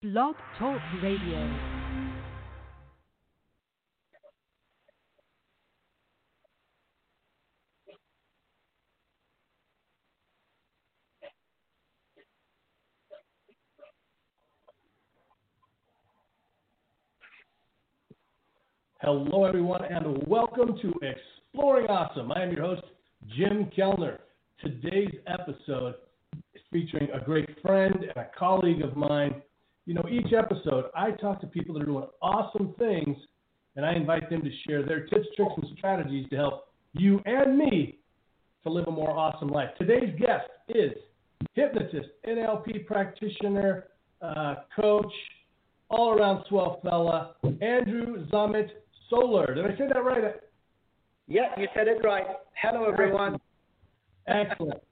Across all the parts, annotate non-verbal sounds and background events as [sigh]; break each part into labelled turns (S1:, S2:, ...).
S1: Blog Talk Radio.
S2: Hello, everyone, and welcome to Exploring Awesome. I am your host, Jim Kellner. Today's episode is featuring a great friend and a colleague of mine. You know, each episode, I talk to people that are doing awesome things, and I invite them to share their tips, tricks, and strategies to help you and me to live a more awesome life. Today's guest is hypnotist, NLP practitioner, uh, coach, all around swell fella, Andrew Zammit Soler. Did I say that right?
S3: Yeah, you said it right. Hello, everyone.
S2: Excellent.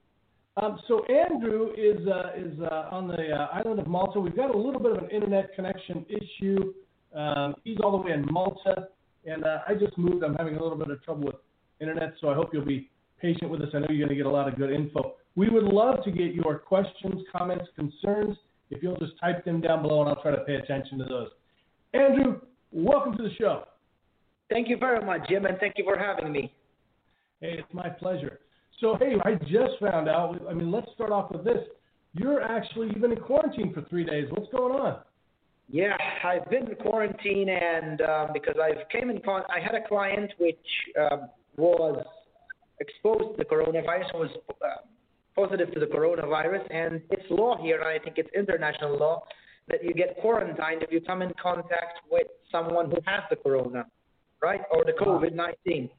S2: Um, so Andrew is uh, is uh, on the uh, island of Malta. We've got a little bit of an internet connection issue. Um, he's all the way in Malta, and uh, I just moved. I'm having a little bit of trouble with internet, so I hope you'll be patient with us. I know you're going to get a lot of good info. We would love to get your questions, comments, concerns. If you'll just type them down below, and I'll try to pay attention to those. Andrew, welcome to the show.
S3: Thank you very much, Jim, and thank you for having me.
S2: Hey, it's my pleasure. So, hey, I just found out. I mean, let's start off with this. You're actually you've been in quarantine for three days. What's going on?
S3: Yeah, I've been in quarantine, and um, because I came in, con- I had a client which um, was exposed to the coronavirus, was uh, positive to the coronavirus, and it's law here, and I think it's international law that you get quarantined if you come in contact with someone who has the corona, right, or the COVID nineteen.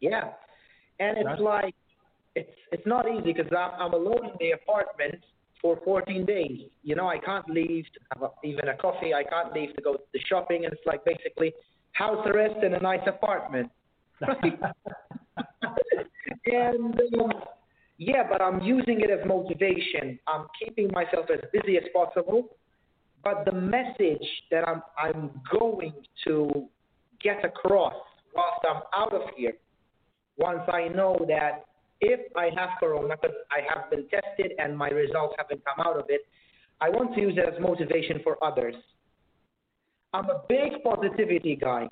S3: Yeah, and it's
S2: That's-
S3: like it's it's not easy because I'm I'm alone in the apartment for 14 days. You know, I can't leave to have a, even a coffee. I can't leave to go to the shopping, and it's like basically house arrest in a nice apartment. [laughs] and um, yeah, but I'm using it as motivation. I'm keeping myself as busy as possible. But the message that I'm I'm going to get across whilst I'm out of here, once I know that if I have corona, because I have been tested and my results haven't come out of it, I want to use it as motivation for others. I'm a big positivity guy.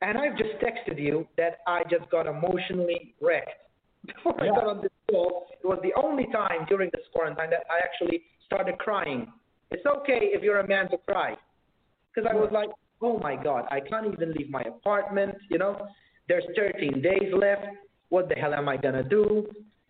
S3: And I've just texted you that I just got emotionally wrecked. [laughs] Before I got on this call, it was the only time during this quarantine that I actually started crying. It's okay if you're a man to cry. Because I was like, oh my God, I can't even leave my apartment, you know? There's 13 days left. What the hell am I to do?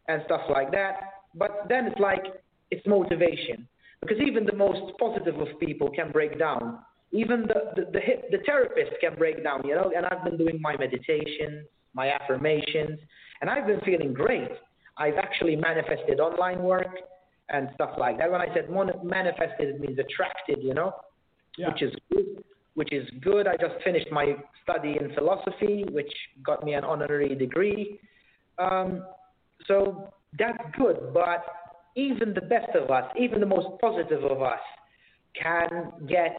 S3: And stuff like that. But then it's like, it's motivation. Because even the most positive of people can break down. Even the, the, the, hip- the therapist can break down, you know? And I've been doing my meditations, my affirmations, and I've been feeling great. I've actually manifested online work and stuff like that. When I said manifested, it means attracted, you know?
S2: Yeah.
S3: which is good. Which is good. I just finished my study in philosophy, which got me an honorary degree. Um, so that's good. But even the best of us, even the most positive of us, can get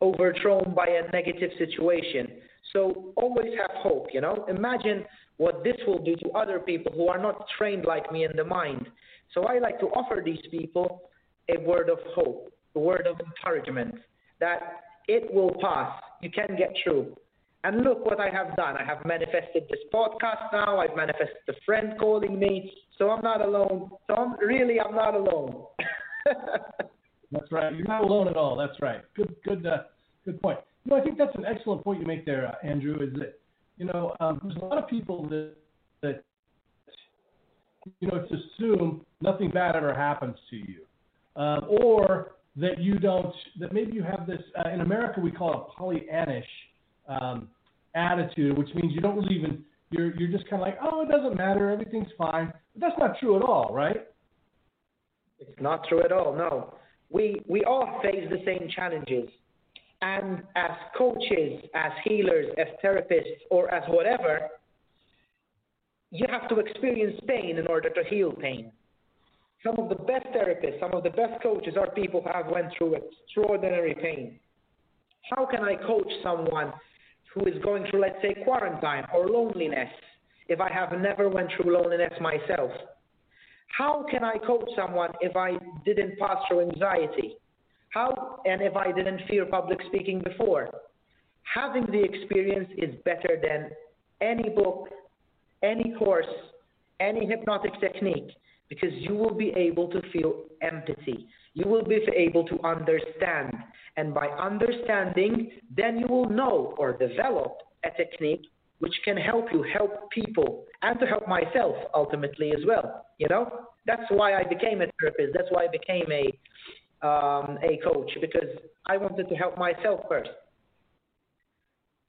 S3: overthrown by a negative situation. So always have hope. You know, imagine what this will do to other people who are not trained like me in the mind. So I like to offer these people a word of hope, a word of encouragement that it will pass. You can get through. And look what I have done. I have manifested this podcast now. I've manifested a friend calling me. So I'm not alone. So I'm really I'm not alone. [laughs]
S2: That's right. You're not alone at all. That's right. Good, good, uh, good point. You know, I think that's an excellent point you make there, uh, Andrew. Is that you know um, there's a lot of people that that you know assume nothing bad ever happens to you, um, or that you don't. That maybe you have this. Uh, in America, we call it Pollyannish um, attitude, which means you don't really even. You're you're just kind of like, oh, it doesn't matter. Everything's fine. But that's not true at all, right?
S3: It's not true at all. No, we we all face the same challenges, and as coaches, as healers, as therapists, or as whatever, you have to experience pain in order to heal pain. Some of the best therapists, some of the best coaches are people who have went through extraordinary pain. How can I coach someone who is going through, let's say, quarantine or loneliness, if I have never went through loneliness myself? How can I coach someone if I didn't pass through anxiety? How, and if I didn't fear public speaking before, having the experience is better than any book, any course, any hypnotic technique, because you will be able to feel empathy. You will be able to understand. And by understanding, then you will know or develop a technique which can help you help people and to help myself ultimately as well. You know, that's why I became a therapist. That's why I became a um, a coach because I wanted to help myself first.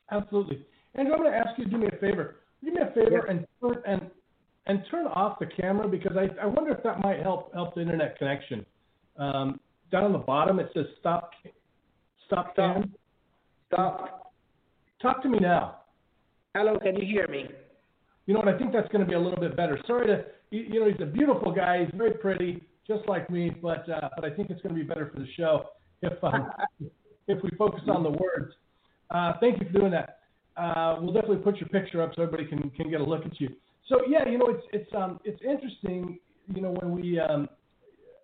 S2: Absolutely. And I'm going to ask you to do me a favor. Do me a favor
S3: Yeah.
S2: and and and turn off the camera because I, I wonder if that might help help the internet connection. Um, down on the bottom it says stop stop
S3: Stop.
S2: cam.
S3: Stop.
S2: Talk to me now.
S3: Hello, can you hear me?
S2: You know what? I think that's going to be a little bit better. Sorry to you, you know he's a beautiful guy. He's very pretty, just like me. But uh, but I think it's going to be better for the show if um, [laughs] if we focus on the words. Uh, thank you for doing that. Uh, we'll definitely put your picture up so everybody can, can get a look at you. So yeah, you know it's it's um it's interesting. You know when we um,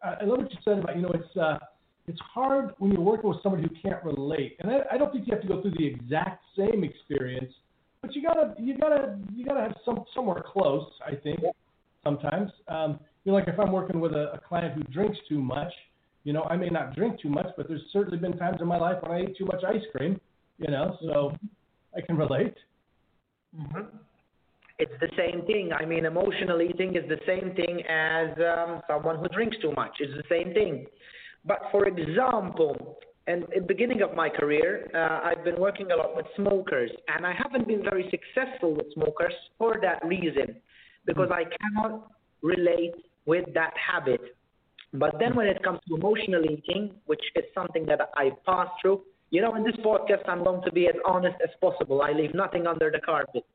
S2: I I love what you said about you know it's uh, it's hard when you're working with somebody who can't relate, and I, I don't think you have to go through the exact same experience, but you gotta you gotta you gotta have some somewhere close. I think sometimes. Um, you know, like if I'm working with a, a client who drinks too much, you know, I may not drink too much, but there's certainly been times in my life when I ate too much ice cream. You know, so I can relate.
S3: It's the same thing. I mean, emotional eating is the same thing as um, someone who drinks too much. It's the same thing. But for example, at the beginning of my career, uh, I've been working a lot with smokers, and I haven't been very successful with smokers for that reason, because I cannot relate with that habit. But then when it comes to emotional eating, which is something that I pass through, you know, in this podcast, I'm going to be as honest as possible. I leave nothing under the carpet.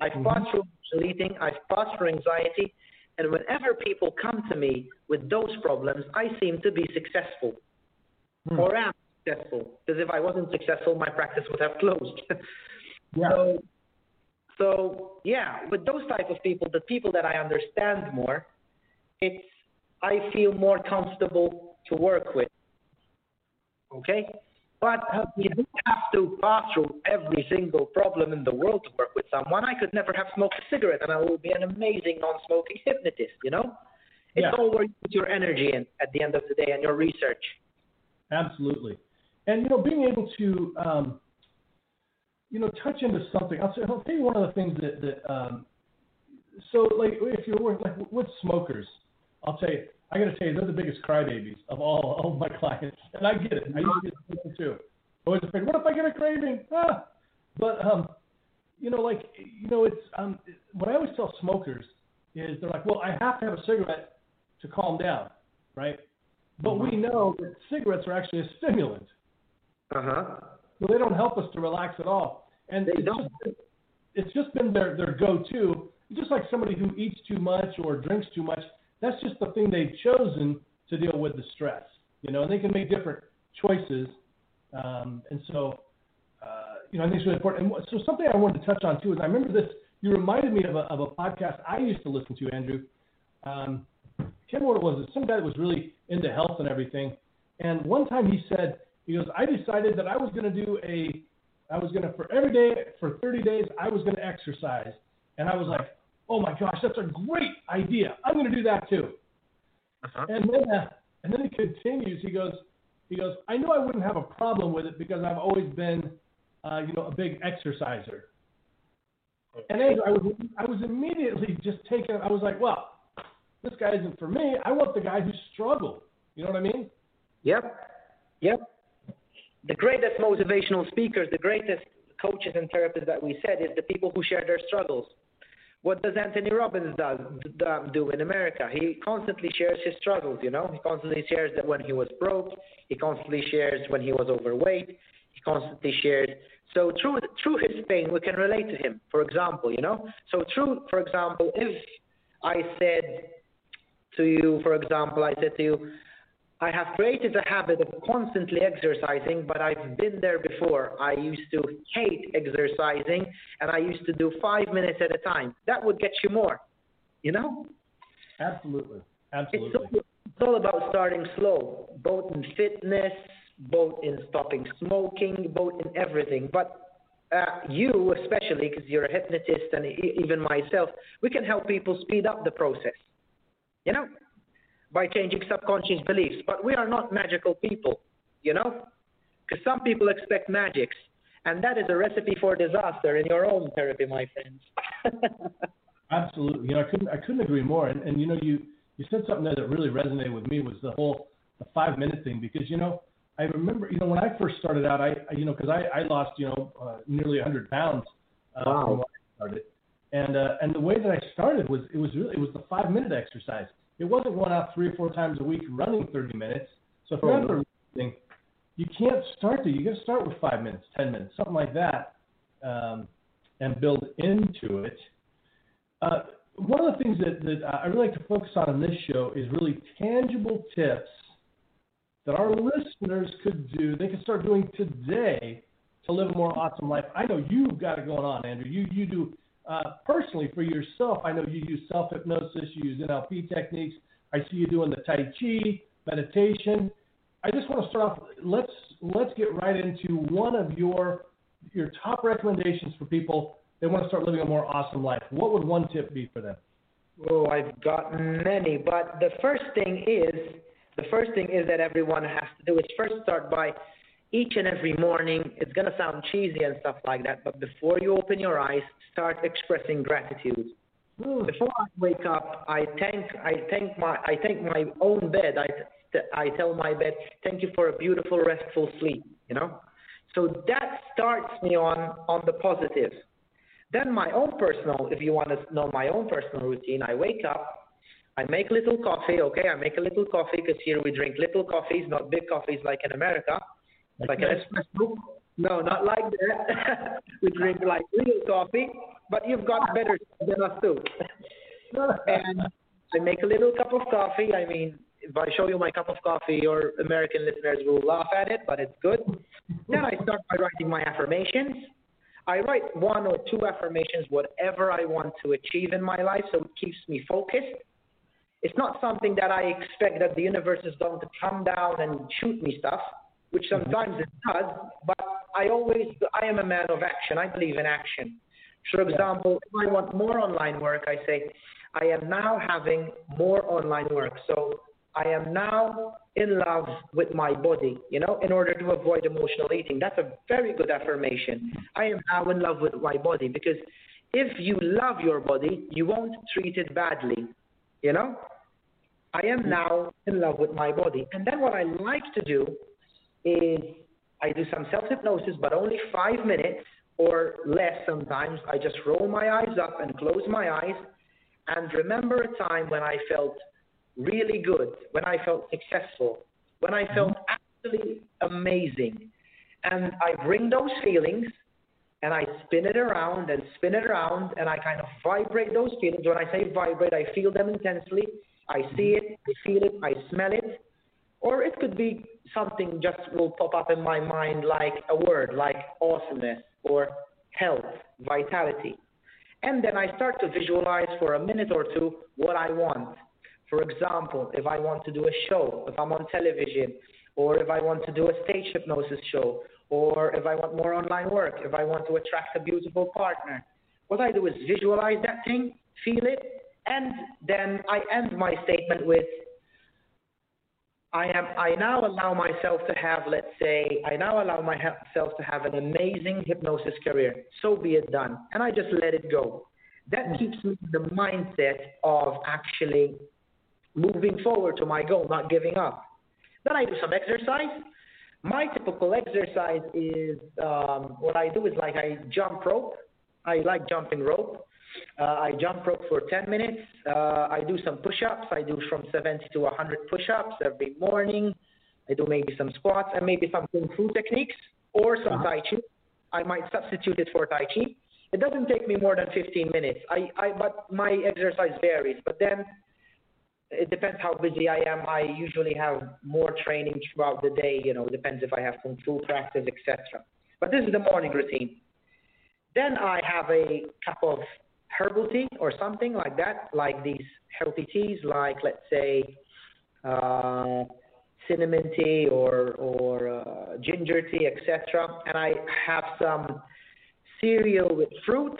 S3: I've passed through emotional eating, I've passed through anxiety, and whenever people come to me with those problems, I seem to be successful
S2: Hmm.
S3: or am successful. Because if I wasn't successful, my practice would have [laughs] closed.
S2: Yeah.
S3: So, so yeah, with those type of people, the people that I understand more, it's I feel more comfortable to work with. Okay, but you don't have to pass through every single problem in the world to work with someone. I could never have smoked a cigarette, and I will be an amazing non-smoking hypnotist. You know, it's
S2: Yeah.
S3: all where you put your energy in at the end of the day and your research.
S2: Absolutely. And you know, being able to um, you know touch into something. I'll, say, I'll tell you one of the things that that um, so like if you're working like with smokers, I'll tell you. I got to tell you, they're the biggest crybabies of all, of my clients, and I get it. I used to be smoker too. Always afraid. What if I get a craving? Ah. But um, you know, like you know, it's um, what I always tell smokers is they're like, well, I have to have a cigarette to calm down, right? But we know that cigarettes are actually a stimulant.
S3: Uh huh.
S2: So they don't help us to relax at all. And
S3: They
S2: it's
S3: don't.
S2: Just, it's just been their, their go-to. Just like somebody who eats too much or drinks too much, that's just the thing they've chosen to deal with the stress. You know, and they can make different choices. Um, and so, uh, you know, I think it's really important. And so something I wanted to touch on too is I remember this. You reminded me of a, of a podcast I used to listen to, Andrew. Um, I can't remember what it was. It's some guy that was really into health and everything. And one time he said, he goes, I decided that I was going to do a, I was going to, for every day, for 30 days, I was going to exercise. And I was like, oh my gosh, that's a great idea. I'm going to do that too.
S3: Uh-huh.
S2: And then, uh, and then he continues. He goes, he goes. I knew I wouldn't have a problem with it because I've always been, uh, you know, a big exerciser. And Andrew, I was, I was immediately just taken. I was like, well, this guy isn't for me. I want the guy who struggled. You know what I mean?
S3: Yep. Yep. The greatest motivational speakers, the greatest coaches and therapists that we said is the people who share their struggles. What does Anthony Robbins does, do in America? He constantly shares his struggles, you know? He constantly shares that when he was broke, he constantly shares when he was overweight, he constantly shares. So through, through his pain, we can relate to him, for example, you know? So through, for example, if I said to you, for example, I said to you, I have created a habit of constantly exercising, but I've been there before. I used to hate exercising, and I used to do five minutes at a time. That would get you more, you know?
S2: Absolutely.
S3: It's
S2: Absolutely.
S3: all, it's all about starting slow, both in fitness, both in stopping smoking, both in everything. But uh, you, especially because you're a hypnotist and even myself, we can help people speed up the process. You know, by changing subconscious beliefs. But we are not magical people. You know, because some people expect magics, and that is a recipe for disaster in your own therapy, my friends. [laughs]
S2: Absolutely. You know, I couldn't I couldn't agree more. And, and you know, you you said something there that really resonated with me was the whole the five minute thing because you know I remember you know when I first started out I, I you know because I I lost you know uh, nearly 100 pounds uh, wow. when I started and uh, and the way that I started was it was really it was the five minute exercise. It wasn't going out three or four times a week running 30 minutes. So if you're ever listening, you can't start there. You got to start with five minutes, 10 minutes, something like that, um, and build into it. Uh, one of the things that, that I really like to focus on in this show is really tangible tips that our listeners could do, they could start doing today to live a more awesome life. I know you've got it going on, Andrew. You you do uh, personally for yourself. I know you use self hypnosis, you use NLP techniques. I see you doing the Tai Chi, meditation. I just want to start off. Let's let's get right into one of your your top recommendations for people they want to start living a more awesome life. What would one tip be for them?
S3: Oh, I've got many, but the first thing is the first thing is that everyone has to do is first start by each and every morning. It's gonna sound cheesy and stuff like that, but before you open your eyes, start expressing gratitude. Mm. Before I wake up, I thank I thank my I thank my own bed. I I tell my bed, thank you for a beautiful restful sleep. You know, so that starts me on on the positive. Then my own personal, if you want to know my own personal routine, I wake up, I make a little coffee, okay? I make a little coffee because here we drink little coffees, not big coffees like in America. Like, an espresso. No, not like that. [laughs] we drink like real coffee, but you've got better than us too. [laughs] and I make a little cup of coffee. I mean, if I show you my cup of coffee, your American listeners will laugh at it, but it's good. then I start by writing my affirmations. I write one or two affirmations, whatever I want to achieve in my life, so it keeps me focused. It's not something that I expect that the universe is going to come down and shoot me stuff, which sometimes it does, but I always, I am a man of action. I believe in action. For example, if I want more online work, I say, I am now having more online work. So I am now in love with my body, you know, in order to avoid emotional eating. That's a very good affirmation. I am now in love with my body because if you love your body, you won't treat it badly, you know? I am mm. now in love with my body. And then what I like to do is I do some self hypnosis, but only five minutes or less sometimes. I just roll my eyes up and close my eyes and remember a time when I felt really good, when I felt successful, when I felt mm-hmm. absolutely amazing. And I bring those feelings and I spin it around and spin it around and I kind of vibrate those feelings. When I say vibrate, I feel them intensely. I see it, I feel it, I smell it. Or it could be something just will pop up in my mind like a word, like awesomeness or health, vitality. And then I start to visualize for a minute or two what I want. For example, if I want to do a show, if I'm on television, or if I want to do a stage hypnosis show, or if I want more online work, if I want to attract a beautiful partner, what I do is visualize that thing, feel it, and then I end my statement with I am I now allow myself to have let's say I now allow myself to have an amazing hypnosis career. So be it done. And I just let it go. That keeps me in the mindset of actually moving forward to my goal, not giving up. Then I do some exercise. My typical exercise is um, what I do is like I jump rope. I like jumping rope. Uh, I jump rope for 10 minutes. Uh, I do some push ups. I do from 70 to 100 push ups every morning. I do maybe some squats and maybe some kung fu techniques or some uh-huh. Tai Chi. I might substitute it for Tai Chi. It doesn't take me more than 15 minutes. I, I, but my exercise varies. But then it depends how busy I am. I usually have more training throughout the day. You know, depends if I have kung fu practice, etc. But this is the morning routine. Then I have a cup of herbal tea or something like that, like these healthy teas, like let's say uh, cinnamon tea or or uh, ginger tea, etc. And I have some cereal with fruit.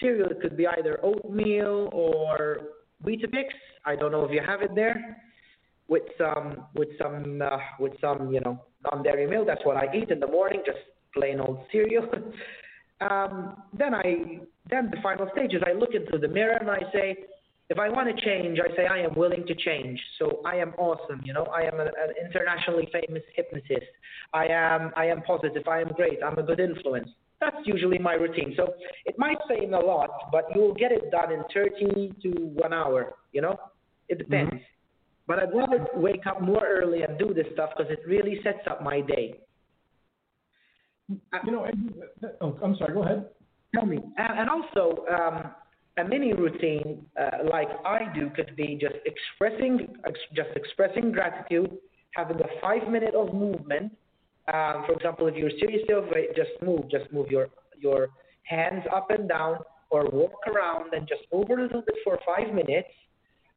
S3: Cereal could be either oatmeal or Weetabix. I don't know if you have it there. With some with some uh, with some you know non-dairy milk. That's what I eat in the morning. Just plain old cereal. [laughs] um, then I then the final stage is I look into the mirror and I say, if I want to change, I say I am willing to change. So I am awesome, you know. I am a, an internationally famous hypnotist. I am I am positive. I am great. I'm a good influence. That's usually my routine. So it might seem a lot, but you will get it done in 30 to one hour. You know, it depends. Mm-hmm. But I'd rather wake up more early and do this stuff because it really sets up my day.
S2: You know, oh, I'm sorry. Go ahead.
S3: Tell me. And, and also, um, a mini routine uh, like I do could be just expressing, ex- just expressing gratitude, having a five minute of movement. Um, for example, if you're serious, just move, just move your your hands up and down, or walk around and just move a little bit for five minutes.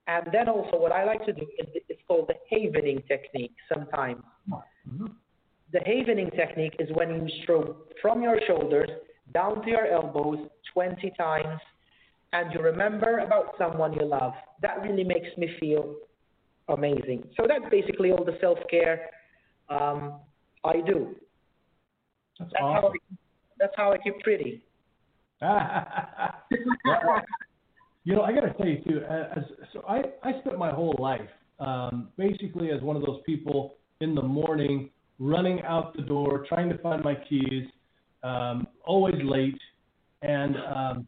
S3: And then also, what I like to do is it's called the havening technique. Sometimes. Mm-hmm. The havening technique is when you stroke from your shoulders down to your elbows 20 times and you remember about someone you love. That really makes me feel amazing. So that's basically all the self care um, I do.
S2: That's, that's awesome.
S3: how I, that's how I keep pretty. [laughs]
S2: you know, I got to tell you too. As, so I I spent my whole life um, basically as one of those people in the morning running out the door, trying to find my keys, um, always late, and um,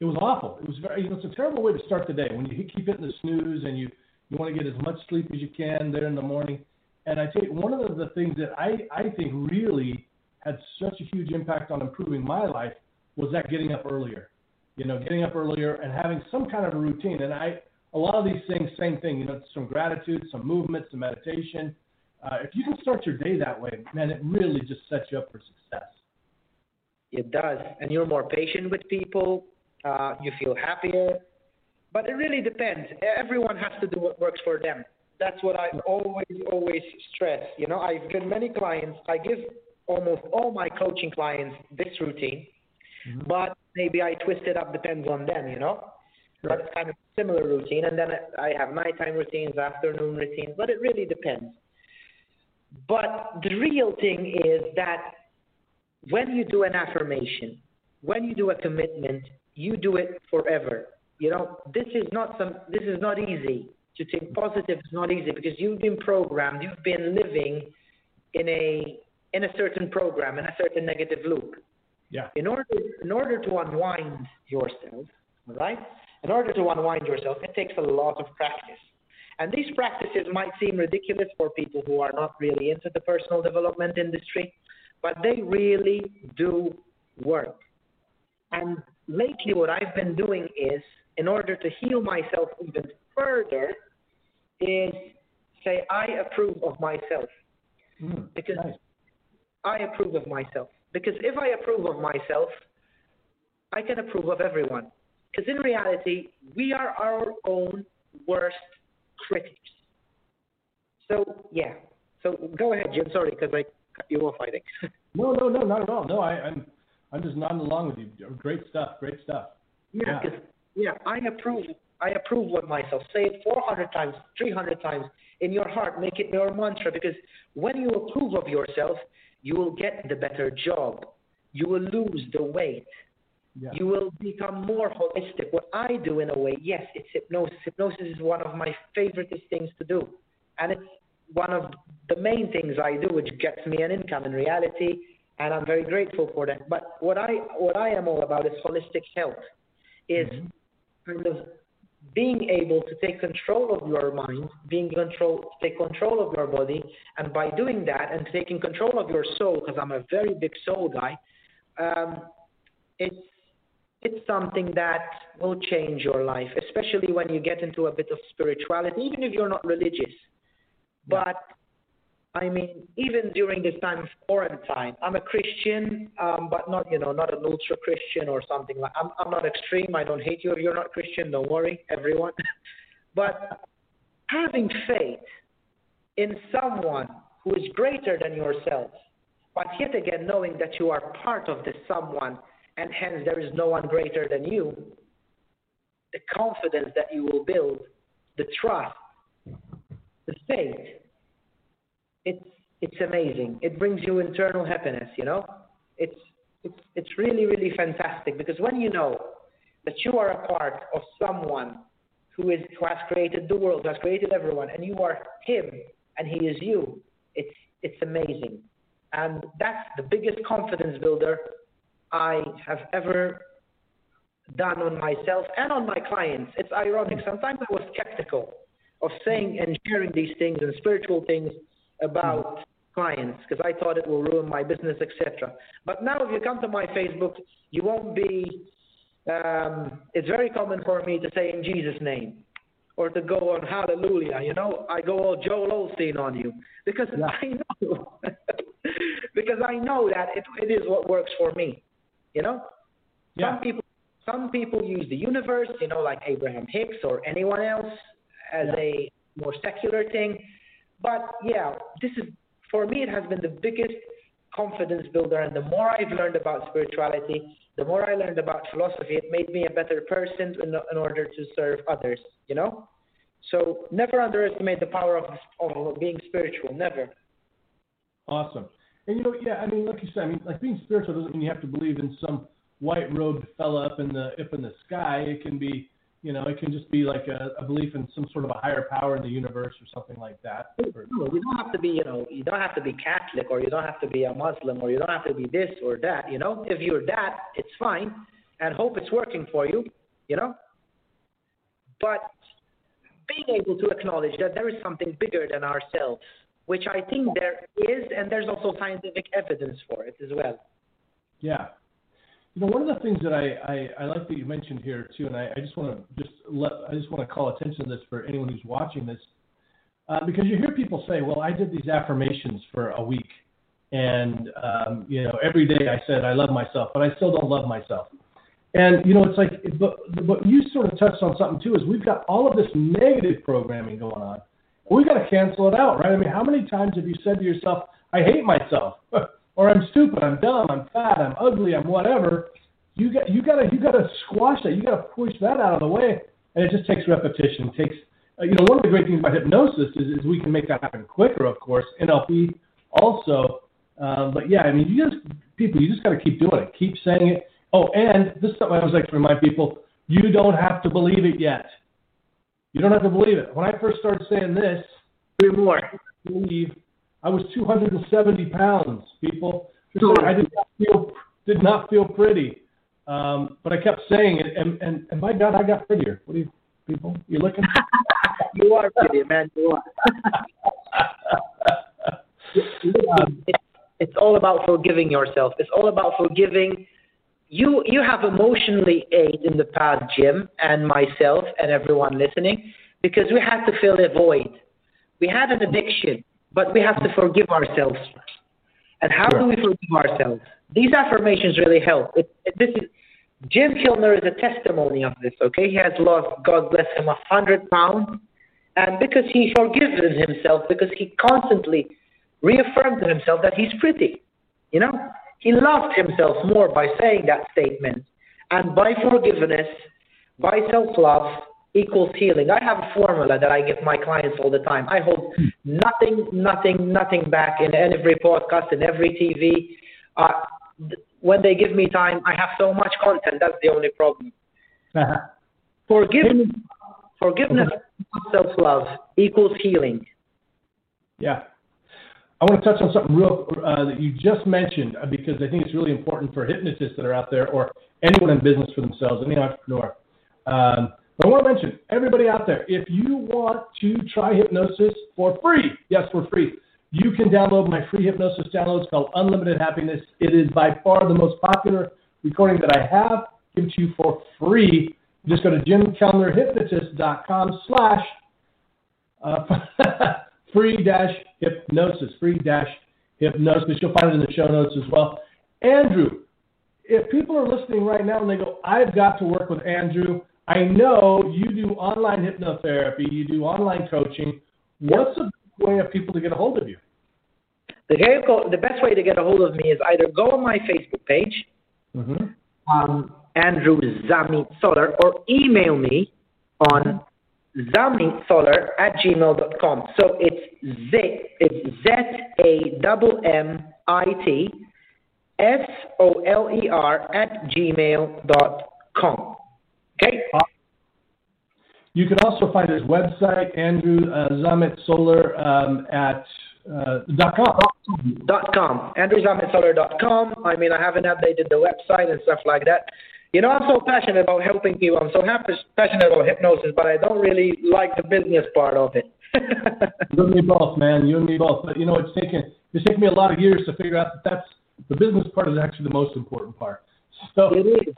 S2: it was awful. It was very, you know, it's a terrible way to start the day when you keep hitting the snooze and you you want to get as much sleep as you can there in the morning. And I tell you, one of the, things that I I think really had such a huge impact on improving my life was that getting up earlier. You know, getting up earlier and having some kind of a routine. And I a lot of these things, same thing. You know, some gratitude, some movement, some meditation. Uh, if you can start your day that way, man, it really just sets you up for success.
S3: It does, and you're more patient with people uh, you feel happier. But it really depends. Everyone has to do what works for them. That's what I always, always stress. You know, I've given many clients, I give almost all my coaching clients this routine, mm-hmm. but maybe I twist it up, depends on them, you know? Sure. But it's kind of similar routine. And then I have nighttime routines, afternoon routines, but it really depends. But the real thing is that when you do an affirmation, when you do a commitment, you do it forever. You know, this is not some this is not easy. To think positive is not easy because you've been programmed, you've been living in a in a certain program, in a certain negative loop.
S2: Yeah.
S3: In order in order to unwind yourself, right? In order to unwind yourself, it takes a lot of practice. And these practices might seem ridiculous for people who are not really into the personal development industry, but they really do work. And lately what I've been doing is, in order to heal myself even further, is say, I approve of myself.
S2: Mm,
S3: because
S2: nice.
S3: I approve of myself. Because if I approve of myself, I can approve of everyone. Because in reality, we are our own worst critics. So, yeah. So go ahead, Jim. Sorry, because I cut you off, I think. [laughs]
S2: no, no, no, not at all. No, I, I'm I'm just nodding along with you. Great stuff. Great stuff.
S3: Yeah, yeah. yeah I approve. I approve of myself. Say it 400 times, 300 times in your heart. Make it your mantra because when you approve of yourself, you will get the better job. You will lose the weight. Yeah. You will become more holistic. What I do in a way, yes, it's hypnosis. Hypnosis is one of my favorite things to do. And it's one of the main things I do, which gets me an income in reality and I'm very grateful for that. But what I what I am all about is holistic health, is mm-hmm. kind of being able to take control of your mind, being control take control of your body, and by doing that and taking control of your soul, because I'm a very big soul guy, um, it's it's something that will change your life, especially when you get into a bit of spirituality, even if you're not religious. Yeah. But I mean, even during this time of quarantine, I'm a Christian, um, but not, you know, not an ultra Christian or something like. I'm, I'm not extreme. I don't hate you if you're not Christian. Don't worry, everyone. [laughs] but having faith in someone who is greater than yourself, but yet again knowing that you are part of this someone and hence there is no one greater than you, the confidence that you will build, the trust, the faith, it's it's amazing. It brings you internal happiness, you know? It's it's it's really, really fantastic because when you know that you are a part of someone who is who has created the world, who has created everyone, and you are him and he is you, it's it's amazing. And that's the biggest confidence builder I have ever done on myself and on my clients. It's ironic. Sometimes I was skeptical of saying and sharing these things and spiritual things about clients because I thought it will ruin my business, etc. But now, if you come to my Facebook, you won't be. Um, it's very common for me to say in Jesus' name or to go on Hallelujah. You know, I go all Joel Osteen on you because yeah. [laughs] I know [laughs] because I know that it, it is what works for me. You know, yeah. some people some people use the universe, you know, like Abraham Hicks or anyone else, as yeah. a more secular thing. But yeah, this is for me. It has been the biggest confidence builder, and the more I've learned about spirituality, the more I learned about philosophy. It made me a better person in, in order to serve others. You know, so never underestimate the power of of being spiritual. Never.
S2: Awesome. And you know, yeah, I mean, like you said, I mean, like being spiritual doesn't mean you have to believe in some white robed fella up in the up in the sky. It can be, you know, it can just be like a, a belief in some sort of a higher power in the universe or something like that.
S3: No, you don't have to be, you know, you don't have to be Catholic or you don't have to be a Muslim or you don't have to be this or that. You know, if you're that, it's fine, and hope it's working for you. You know, but being able to acknowledge that there is something bigger than ourselves which I think there is, and there's also scientific evidence for it as well.
S2: Yeah. You know, one of the things that I, I, I like that you mentioned here too, and I, I just want to just let I just want to call attention to this for anyone who's watching this, uh, because you hear people say, "Well, I did these affirmations for a week, and um, you know, every day I said I love myself, but I still don't love myself." And you know, it's like, but but you sort of touched on something too. Is we've got all of this negative programming going on we got to cancel it out, right? I mean, how many times have you said to yourself, I hate myself, [laughs] or I'm stupid, I'm dumb, I'm fat, I'm ugly, I'm whatever? You got you got to you got to squash that. You got to push that out of the way, and it just takes repetition. It takes uh, you know one of the great things about hypnosis is, is we can make that happen quicker. Of course, NLP also, um, but yeah, I mean, you just people, you just got to keep doing it, keep saying it. Oh, and this is something I always like to remind people: you don't have to believe it yet. You don't have to believe it. When I first started saying this,
S3: more.
S2: Believe I was 270 pounds. People, I did not feel did not feel pretty, um, but I kept saying it, and, and and my God, I got prettier. What do you people? You looking? [laughs]
S3: you are pretty, man. You are. [laughs] it's all about forgiving yourself. It's all about forgiving you you have emotionally aid in the past, Jim, and myself, and everyone listening, because we had to fill a void. We had an addiction, but we have to forgive ourselves. And how sure. do we forgive ourselves? These affirmations really help. It, it, this is Jim Kellner is a testimony of this. Okay, he has lost, God bless him, a hundred pounds, and because he forgives himself, because he constantly reaffirmed to himself that he's pretty. You know, he loved himself more by saying that statement. And by forgiveness, by self love, equals healing. I have a formula that I give my clients all the time. I hold nothing, nothing, nothing back in every podcast, in every TV. Uh, when they give me time, I have so much content. That's the only problem. [laughs] Uh-huh. Forgiveness, forgiveness, self love equals healing.
S2: Yeah. I want to touch on something real uh, that you just mentioned uh, because I think it's really important for hypnotists that are out there or anyone in business for themselves, any entrepreneur. Um, but I want to mention everybody out there, if you want to try hypnosis for free, yes, for free, you can download my free hypnosis download. It's called Unlimited Happiness. It is by far the most popular recording that I have. Given to you for free. Just go to jimkellnerhypnotist.com slash uh, [laughs] free dash hypnosis, free dash hypnosis. You'll find it in the show notes as well. Andrew, if people are listening right now and they go, I've got to work with Andrew, I know you do online hypnotherapy, you do online coaching. What's a way of people to get a hold of you?
S3: The, the best way to get a hold of me is either go on my Facebook page,
S2: Mm-hmm.
S3: um, Andrew Zammit Soler, or email me on zamitsoler at gmail.com. So it's Z, it's Z A M I T S O L E R at gmail.com. Okay?
S2: You can also find his website, Andrew uh, Zammit Soler, um, at uh, dot .com.
S3: Dot com. AndrewZammitSoler.com. I mean, I haven't updated the website and stuff like that. You know, I'm so passionate about helping people. I'm so happy, passionate about hypnosis, but I don't really like the business part of it.
S2: You and me both, man. You and me both. But you know, it's taken it's taken me a lot of years to figure out that that's the business part is actually the most important part. So,
S3: it is.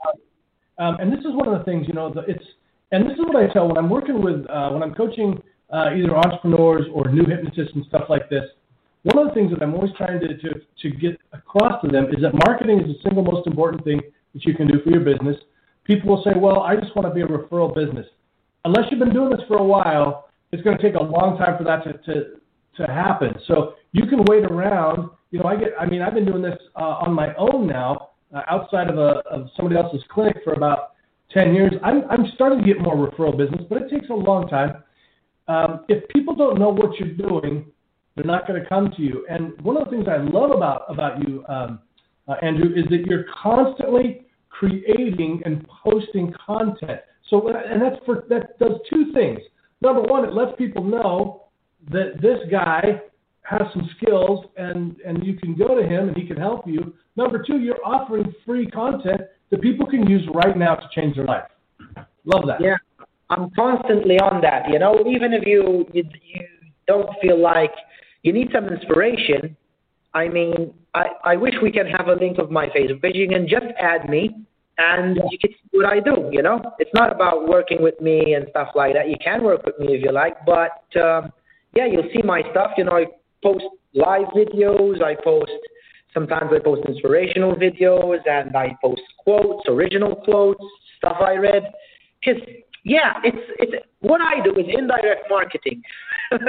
S2: um, and this is one of the things, you know, the, it's and this is what I tell when I'm working with uh, when I'm coaching uh, either entrepreneurs or new hypnotists and stuff like this. One of the things that I'm always trying to, to to get across to them is that marketing is the single most important thing that you can do for your business. People will say, "Well, I just want to be a referral business." Unless you've been doing this for a while, it's going to take a long time for that to, to, to happen. So you can wait around. You know, I get, I mean, I've been doing this uh, on my own now, uh, outside of a of somebody else's clinic for about 10 years. I'm, I'm starting to get more referral business, but it takes a long time. Um, if people don't know what you're doing, they're not going to come to you. And one of the things I love about about you, um, uh, Andrew, is that you're constantly creating and posting content. So, and that's for that does two things number one, it lets people know that this guy has some skills and, and you can go to him and he can help you. Number two, you're offering free content that people can use right now to change their life. Love that.
S3: Yeah, I'm constantly on that. You know, even if you you, you don't feel like you need some inspiration, I mean, I, I wish we can have a link of my Facebook page. You can just add me and you can see what I do. You know, it's not about working with me and stuff like that. You can work with me if you like, but um, yeah, you'll see my stuff. You know, I post live videos. I post sometimes I post inspirational videos and I post quotes, original quotes, stuff I read. Because yeah, it's it's what I do is indirect marketing. [laughs]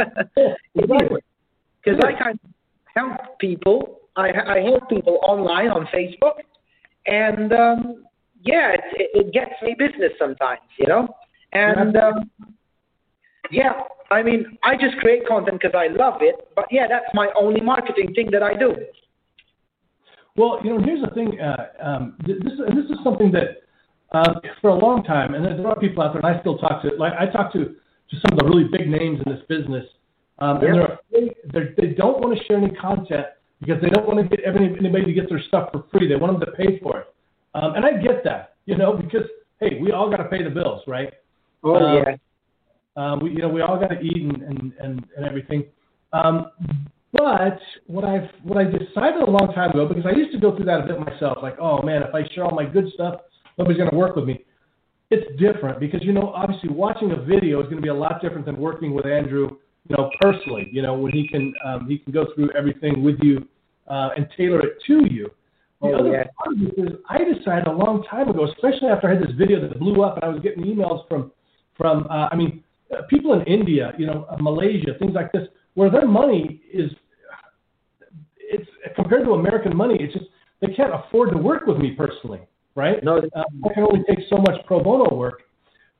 S3: Because I kind of help people. I I help people online on Facebook, and um, yeah, it, it gets me business sometimes, you know. And um, yeah, I mean, I just create content because I love it. But yeah, that's my only marketing thing that I do.
S2: Well, you know, here's the thing. Uh, um, this and this is something that uh, for a long time, and there are people out there, and I still talk to. Like I talk to to some of the really big names in this business, um, and they're, afraid, they're they don't want to share any content because they don't want to get anybody to get their stuff for free. They want them to pay for it, um, and I get that, you know, because hey, we all got to pay the bills, right?
S3: Oh
S2: Um,
S3: yeah.
S2: Um, we, you know, we all got to eat and, and, and, and everything. Um, but what I've what I decided a long time ago, because I used to go through that a bit myself, like, oh man, if I share all my good stuff, nobody's going to work with me. It's different because you know, obviously, watching a video is going to be a lot different than working with Andrew, you know, personally. You know, when he can um, he can go through everything with you uh, and tailor it to you. The
S3: Oh,
S2: other
S3: yeah.
S2: part of this is I decided a long time ago, especially after I had this video that blew up, and I was getting emails from from uh, I mean uh, people in India, you know, uh, Malaysia, things like this, where their money is it's compared to American money, it's just they can't afford to work with me personally, right?
S3: No,
S2: Um, I can only take so much pro bono work.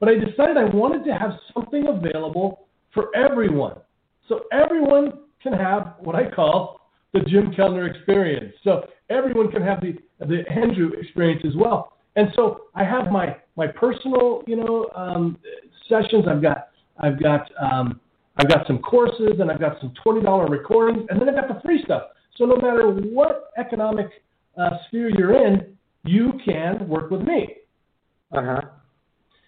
S2: But I decided I wanted to have something available for everyone. So everyone can have what I call the Jim Kellner experience. So everyone can have the, the Andrew experience as well. And so I have my, my personal, you know, um, sessions. I've got, I've got, um, I've got some courses and I've got some $20 recordings and then I've got the free stuff. So no matter what economic uh, sphere you're in, you can work with me.
S3: Uh huh.
S2: And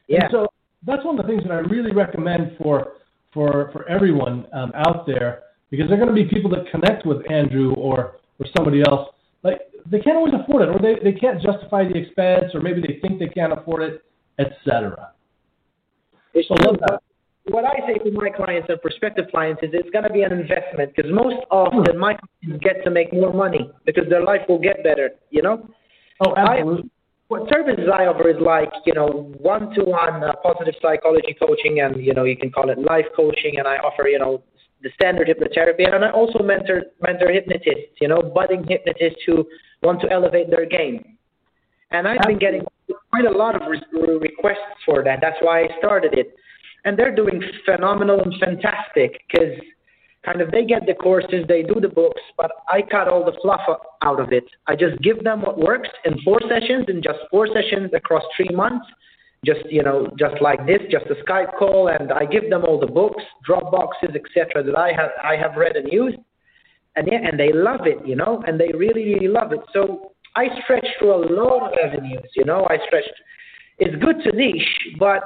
S3: Yeah.
S2: so that's one of the things that I really recommend for for for everyone um, out there because they're going to be people that connect with Andrew or or somebody else. Like they can't always afford it, or they, they can't justify the expense, or maybe they think they can't afford it, etc. So
S3: true.
S2: love that.
S3: What I say to my clients and prospective clients is it's going to be an investment because most often my clients get to make more money because their life will get better, you know?
S2: Oh, absolutely.
S3: What services I offer is like, you know, one-to-one uh, positive psychology coaching and, you know, you can call it life coaching and I offer, you know, the standard hypnotherapy, and I also mentor mentor hypnotists, you know, budding hypnotists who want to elevate their game. And I've been getting quite a lot of re- requests for that. That's why I started it, and they're doing phenomenal and fantastic because kind of they get the courses, they do the books, but I cut all the fluff out of it. I just give them what works in four sessions, in just four sessions across three months, just you know, just like this, just a Skype call, and I give them all the books, Dropboxes, etc. that I have I have read and used, and yeah, and they love it, you know, and they really really love it. So I stretch through a lot of avenues, you know. I stretched. It's good to niche, but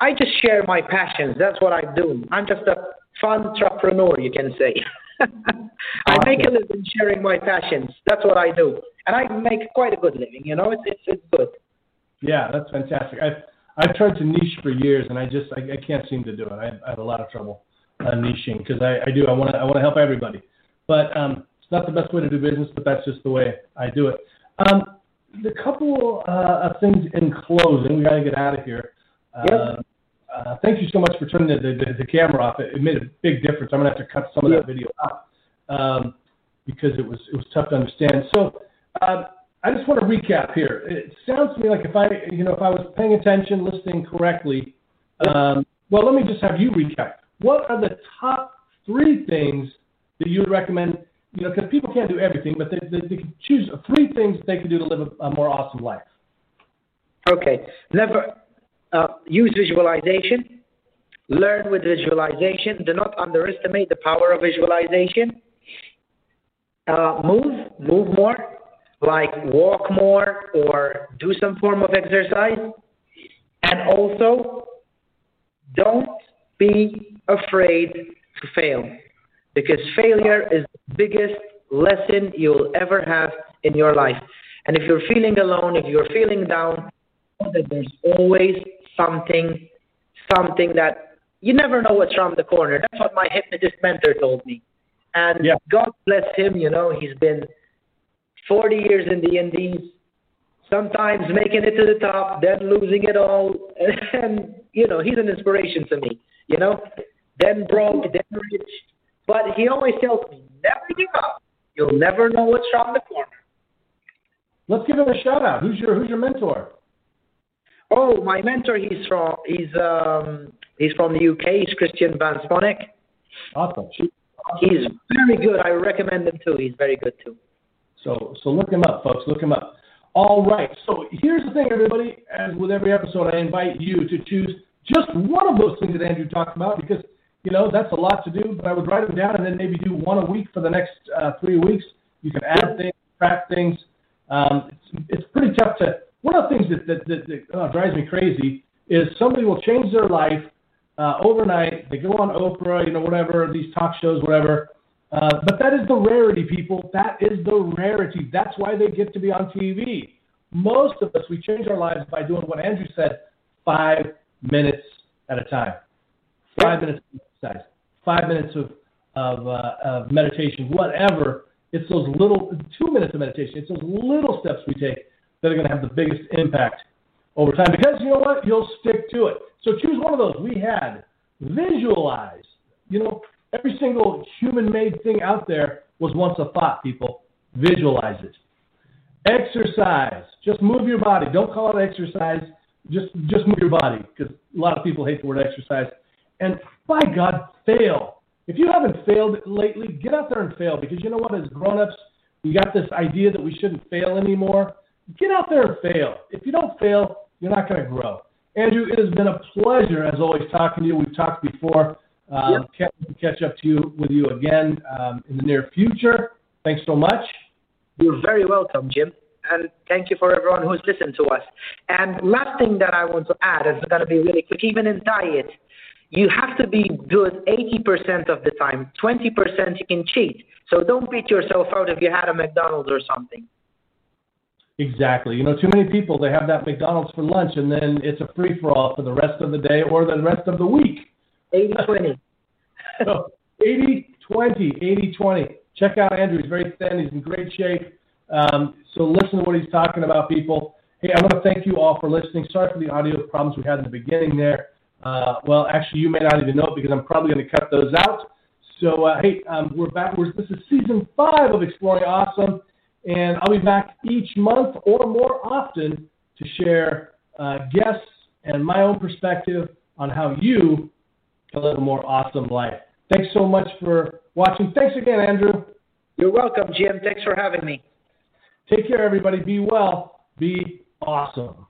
S3: I just share my passions. That's what I do. I'm just a fun entrepreneur, you can say. [laughs] I make a living sharing my passions. That's what I do, and I make quite a good living. You know, it's it's it's good.
S2: Yeah, that's fantastic. I've I've tried to niche for years, and I just I, I can't seem to do it. I, I have a lot of trouble uh, niching because I, I do I want to I want to help everybody, but um, it's not the best way to do business. But that's just the way I do it. Um, the couple uh, of things in closing, we got to get out of here.
S3: Yep.
S2: Uh, uh, thank you so much for turning the, the, the camera off. It, it made a big difference. I'm gonna have to cut some of that video out um, because it was it was tough to understand. So uh, I just want to recap here. It sounds to me like if I you know if I was paying attention, listening correctly. Um, well, let me just have you recap. What are the top three things that you would recommend? You know, because people can't do everything, but they, they, they can choose three things they can do to live a, a more awesome life.
S3: Okay. Never uh, use visualization. Learn with visualization. Do not underestimate the power of visualization. Uh, move, move more, like walk more or do some form of exercise. And also, don't be afraid to fail because failure is the biggest lesson you'll ever have in your life. And if you're feeling alone, if you're feeling down, that there's always something, something that you never know what's around the corner. That's what my hypnotist mentor told me. And
S2: Yeah.
S3: God bless him, you know, he's been 40 years in the Indies, sometimes making it to the top, then losing it all. [laughs] And, you know, he's an inspiration to me, you know, then broke, then rich. But he always tells me, never give up. You'll never know what's around the corner.
S2: Let's give him a shout out. Who's your who's your mentor?
S3: Oh, my mentor, he's from he's um he's from the UK. He's Christian Van Sponek.
S2: Awesome.
S3: He's very good. I recommend him too. He's very good too.
S2: So so look him up, folks. Look him up. All right. So here's the thing, everybody. As with every episode, I invite you to choose just one of those things that Andrew talked about because you know that's a lot to do. But I would write them down and then maybe do one a week for the next uh, three weeks. You can add things, track things. Um, it's, it's pretty tough to. One of the things that that, that, that uh, drives me crazy is somebody will change their life uh, overnight. They go on Oprah, you know, whatever these talk shows, whatever. Uh, but that is the rarity, people. That is the rarity. That's why they get to be on TV. Most of us, we change our lives by doing what Andrew said five minutes at a time. Five minutes of exercise, five minutes of, of, uh, of meditation, whatever. It's those little, two minutes of meditation. It's those little steps we take that are going to have the biggest impact over time. Because you know what? You'll stick to it. So choose one of those. We had visualize. You know, every single human-made thing out there was once a thought. People visualize it. Exercise. Just move your body. Don't call it exercise. Just just move your body because a lot of people hate the word exercise. And by God, fail. If you haven't failed lately, get out there and fail because you know what? As grown-ups, we got this idea that we shouldn't fail anymore. Get out there and fail. If you don't fail, you're not going to grow. Andrew, it has been a pleasure as always talking to you. We've talked before. Um, Can't catch up to you with you again um, in the near future. Thanks so much.
S3: You're very welcome, Jim. And thank you for everyone who's listened to us. And last thing that I want to add is going to be really quick. Even in diet, you have to be good 80% of the time. 20% you can cheat. So don't beat yourself out if you had a McDonald's or something.
S2: Exactly. You know, too many people they have that McDonald's for lunch and then it's a free for all for the rest of the day or the rest of the week.
S3: 80 20. [laughs]
S2: So 80 20, 80 20. Check out Andrew. He's very thin. He's in great shape. Um, so listen to what he's talking about, people. Hey, I want to thank you all for listening. Sorry for the audio problems we had in the beginning there. Uh, well, actually, you may not even know it because I'm probably going to cut those out. So, uh, hey, um, we're back. We're, this is season five of Exploring Awesome, and I'll be back each month or more often to share uh, guests and my own perspective on how you can live a more awesome life. Thanks so much for watching. Thanks again, Andrew.
S3: You're welcome, Jim. Thanks for having me.
S2: Take care, everybody. Be well. Be awesome.